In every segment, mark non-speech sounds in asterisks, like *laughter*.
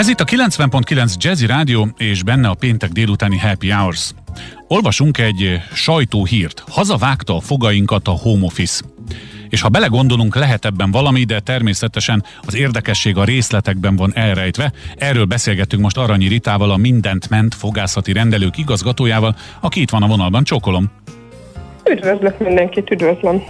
Ez itt a 90.9 Jazzy Rádió, és benne a péntek délutáni Happy Hours. Olvasunk egy sajtóhírt. Hazavágta a fogainkat a home office. És ha belegondolunk, lehet ebben valami, de természetesen az érdekesség a részletekben van elrejtve. Erről beszélgettünk most Aranyi Ritával, a Mindent Ment fogászati rendelők igazgatójával, aki itt van a vonalban. Csókolom! Üdvözlök mindenkit, üdvözlöm.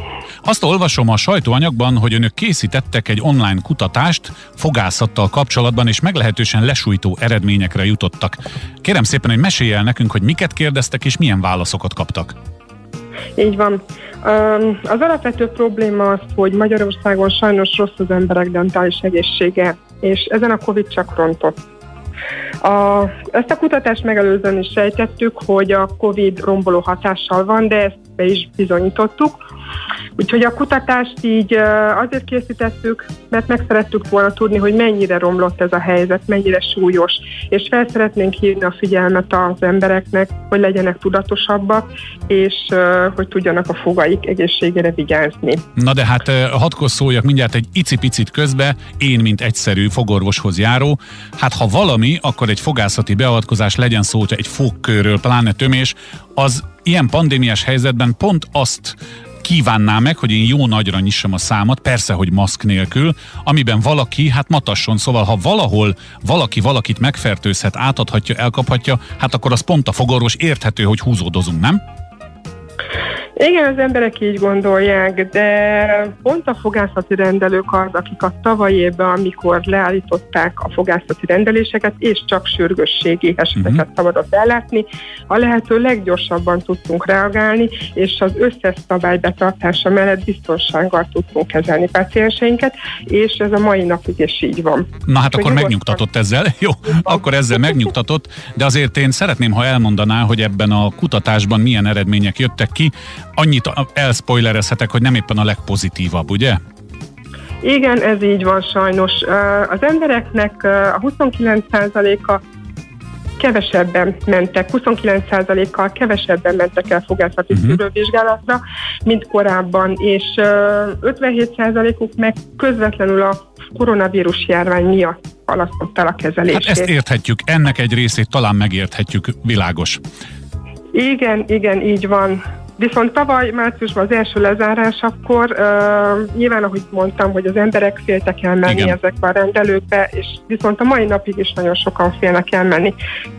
Azt olvasom a sajtóanyagban, hogy önök készítettek egy online kutatást fogászattal kapcsolatban, és meglehetősen lesújtó eredményekre jutottak. Kérem szépen, hogy mesélj el nekünk, hogy miket kérdeztek, és milyen válaszokat kaptak. Így van. Az alapvető probléma az, hogy Magyarországon sajnos rossz az emberek dentális egészsége, és ezen a Covid csak rontott. A, ezt a kutatást megelőzően is sejtettük, hogy a COVID romboló hatással van, de ezt be is bizonyítottuk. Úgyhogy a kutatást így azért készítettük, mert meg szerettük volna tudni, hogy mennyire romlott ez a helyzet, mennyire súlyos, és fel szeretnénk hívni a figyelmet az embereknek, hogy legyenek tudatosabbak, és hogy tudjanak a fogaik egészségére vigyázni. Na de hát hadd szóljak mindjárt egy icipicit közbe, én, mint egyszerű fogorvoshoz járó, hát ha valami, akkor egy fogászati beavatkozás legyen szó, hogy egy fogkőről, pláne tömés, az ilyen pandémiás helyzetben pont azt kívánná meg, hogy én jó nagyra nyissam a számat, persze, hogy maszk nélkül, amiben valaki, hát matasson, szóval ha valahol valaki valakit megfertőzhet, átadhatja, elkaphatja, hát akkor az pont a fogorvos érthető, hogy húzódozunk, nem? Igen, az emberek így gondolják, de pont a fogászati rendelők az, akik a tavaly évben, amikor leállították a fogászati rendeléseket, és csak sürgősségi eseteket uh-huh. szabadott ellátni, a lehető leggyorsabban tudtunk reagálni, és az összes szabály betartása mellett biztonsággal tudtunk kezelni pacienseinket, és ez a mai napig is így van. Na hát akkor megnyugtatott ezzel, *laughs* jó, akkor ezzel megnyugtatott, de azért én szeretném, ha elmondaná, hogy ebben a kutatásban milyen eredmények jöttek ki, annyit elspoilerezhetek, hogy nem éppen a legpozitívabb, ugye? Igen, ez így van sajnos. Az embereknek a 29%-a kevesebben mentek, 29%-kal kevesebben mentek el fogászati uh-huh. szűrővizsgálatra, mint korábban, és 57%-uk meg közvetlenül a koronavírus járvány miatt halasztott el a kezelését. Hát ezt érthetjük, ennek egy részét talán megérthetjük, világos. Igen, igen, így van. Viszont tavaly márciusban az első lezárásakor uh, nyilván, ahogy mondtam, hogy az emberek féltek elmenni Igen. ezekbe a rendelőkbe, és viszont a mai napig is nagyon sokan félnek elmenni.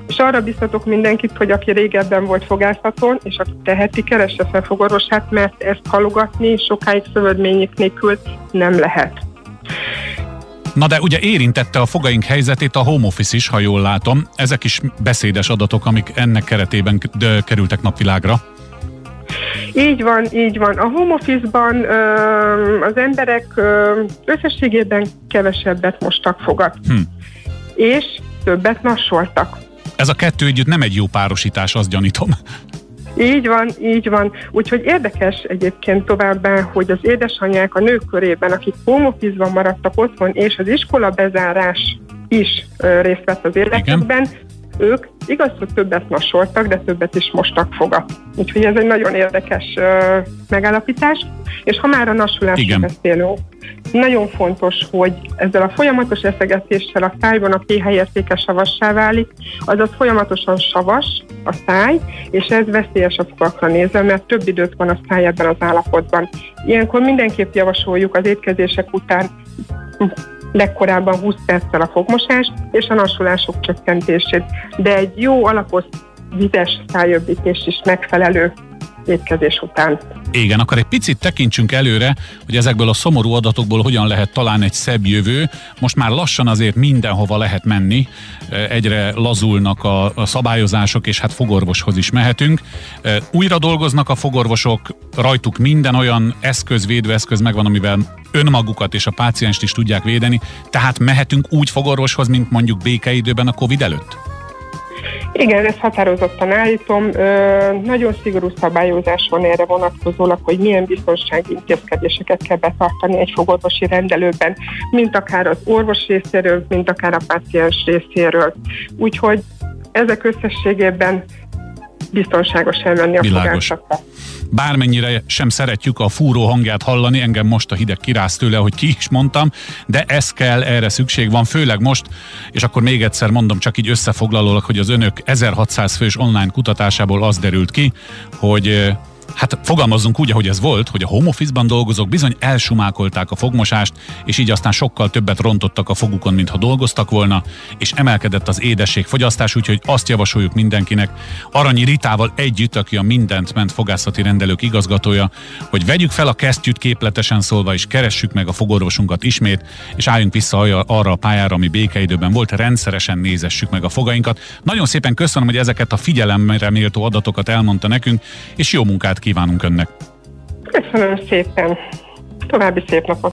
És arra biztatok mindenkit, hogy aki régebben volt fogászaton, és aki teheti, keresse fel fogorvosát, mert ezt halogatni sokáig szövődmények nélkül nem lehet. Na de ugye érintette a fogaink helyzetét a home office is, ha jól látom. Ezek is beszédes adatok, amik ennek keretében kerültek napvilágra. Így van, így van. A home office-ban ö, az emberek ö, összességében kevesebbet mostak fogat. Hm. És többet nassoltak. Ez a kettő együtt nem egy jó párosítás, azt gyanítom. Így van, így van. Úgyhogy érdekes egyébként továbbá, hogy az édesanyák a nők körében, akik home office-ban maradtak otthon, és az iskola bezárás is részt vett az életükben, ők igaz, hogy többet masoltak, de többet is mostak fogat. Úgyhogy ez egy nagyon érdekes uh, megállapítás. És ha már a nasulásról beszélünk, nagyon fontos, hogy ezzel a folyamatos eszegetéssel a szájban a pH értéke savassá válik, azaz folyamatosan savas a száj, és ez veszélyes a fogakra nézve, mert több időt van a száj ebben az állapotban. Ilyenkor mindenképp javasoljuk az étkezések után legkorábban 20 perccel a fogmosást és a nasulások csökkentését. De egy jó alapos vizes szájöbbítés is megfelelő étkezés után. Igen, akkor egy picit tekintsünk előre, hogy ezekből a szomorú adatokból hogyan lehet talán egy szebb jövő. Most már lassan azért mindenhova lehet menni, egyre lazulnak a, szabályozások, és hát fogorvoshoz is mehetünk. Újra dolgoznak a fogorvosok, rajtuk minden olyan eszköz, védőeszköz megvan, amivel önmagukat és a pácienst is tudják védeni, tehát mehetünk úgy fogorvoshoz, mint mondjuk békeidőben a Covid előtt? Igen, ezt határozottan állítom. Ö, nagyon szigorú szabályozás van erre vonatkozólag, hogy milyen biztonsági intézkedéseket kell betartani egy fogorvosi rendelőben, mint akár az orvos részéről, mint akár a páciens részéről. Úgyhogy ezek összességében biztonságos elmenni a fogászatra. Bármennyire sem szeretjük a fúró hangját hallani, engem most a hideg kiráz tőle, hogy ki is mondtam, de ez kell, erre szükség van, főleg most, és akkor még egyszer mondom, csak így összefoglalólag, hogy az önök 1600 fős online kutatásából az derült ki, hogy hát fogalmazzunk úgy, ahogy ez volt, hogy a home office-ban dolgozók bizony elsumákolták a fogmosást, és így aztán sokkal többet rontottak a fogukon, mintha dolgoztak volna, és emelkedett az édességfogyasztás, úgyhogy azt javasoljuk mindenkinek, Aranyi Ritával együtt, aki a mindent ment fogászati rendelők igazgatója, hogy vegyük fel a kesztyűt képletesen szólva, és keressük meg a fogorvosunkat ismét, és álljunk vissza arra a pályára, ami békeidőben volt, rendszeresen nézessük meg a fogainkat. Nagyon szépen köszönöm, hogy ezeket a figyelemre méltó adatokat elmondta nekünk, és jó munkát kívánunk önnek! Köszönöm szépen! További szép napot!